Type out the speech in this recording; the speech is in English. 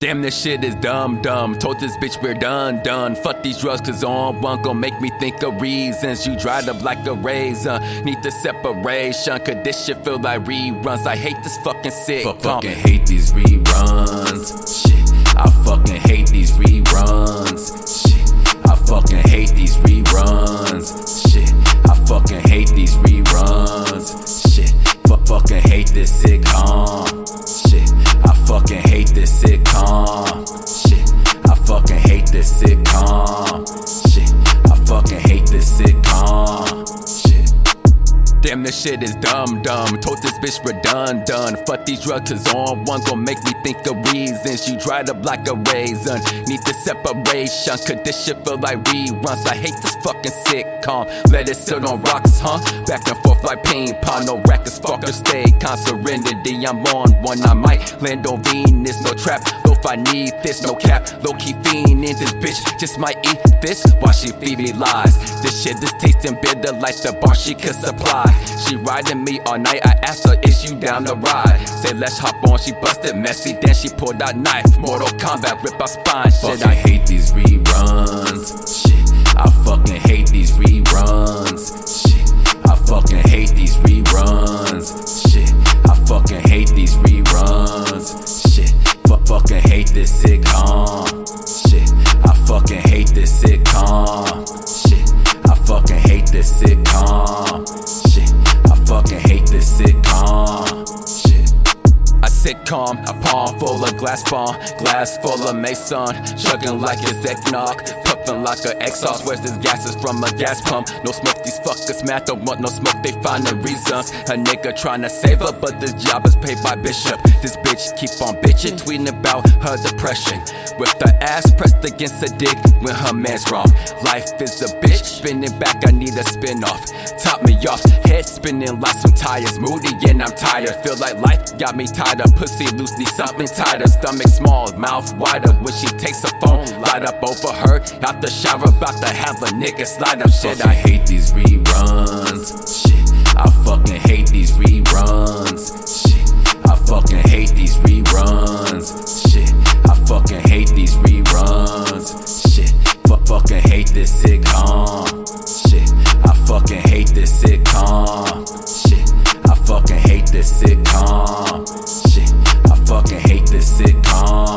Damn, this shit is dumb, dumb. Told this bitch we're done, done. Fuck these drugs, cause on one gon' make me think of reasons. You dried up like a razor. Need the separation, cause this shit feel like reruns. I hate this fucking sick. Fuck, fucking hate these reruns. Shit, I fucking hate these reruns. Shit, I fucking hate these reruns. Shit, I fucking hate these reruns. Shit, fuck, fucking hate this sitcom. This shit is dumb, dumb. Told this bitch done. Fuck these drugs, cause on one gon' make me think of reasons. You dried up like a raisin. Need the separation, cause this shit feel like reruns. I hate this fucking sitcom. Let it sit on rocks, huh? Back and forth like ping pong. No records, fucker, stay calm. Serenity, I'm on one. I might land on Venus, no trap. I need this, no cap. Low key fiend in this bitch. Just might eat this while she feed me lies. This shit is tasting bitter like the bar she could supply. She riding me all night. I asked her, is you down the ride? Say, let's hop on. She busted messy. Then she pulled out knife. Mortal Kombat, rip our spine. Shit, I hate these reruns. This sitcom. Shit, I fucking hate this sitcom. Shit, I fucking hate this sitcom. Shit, I fucking hate this sitcom. Shit. I sit calm, a palm full of glass bomb, glass full of mason, chugging like it's eggnog, puffing like a exhaust. Where's this gas is from a gas pump? No smoke, these fuckers mad, don't want no smoke, they finding reasons. A nigga tryna save her, but this job is paid by Bishop. This bitch keep on bitching, tweeting about her depression. With her ass pressed against a dick when her man's wrong. Life is a bitch, spinning back, I need a spin off. Top me off, head spinning like some tires, moody and I'm tired. Feel like life got me tighter, pussy loose, need something tighter. Stomach small, mouth wider. When she takes her phone, light up over her out the shower, about to have a nigga slide up shit. I hate these reruns. Shit, I fucking hate these reruns. Shit, I fucking hate these reruns. Shit, I fucking hate these reruns. Shit, fuck fucking hate this sitcom. Shit, I fucking hate this sitcom. Shit, I fucking hate this sitcom. Shit, I fucking hate this sitcom.